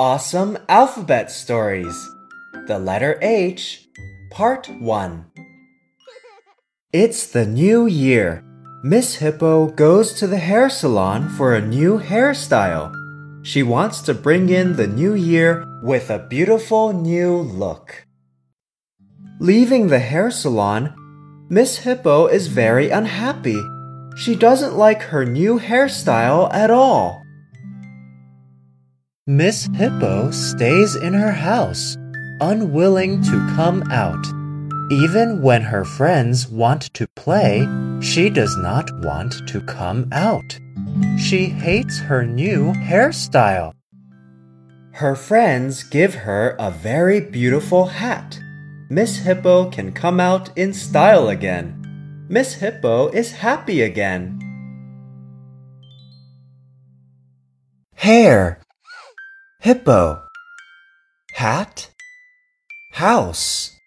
Awesome Alphabet Stories The Letter H, Part 1. It's the new year. Miss Hippo goes to the hair salon for a new hairstyle. She wants to bring in the new year with a beautiful new look. Leaving the hair salon, Miss Hippo is very unhappy. She doesn't like her new hairstyle at all. Miss Hippo stays in her house, unwilling to come out. Even when her friends want to play, she does not want to come out. She hates her new hairstyle. Her friends give her a very beautiful hat. Miss Hippo can come out in style again. Miss Hippo is happy again. Hair Hippo. Hat. House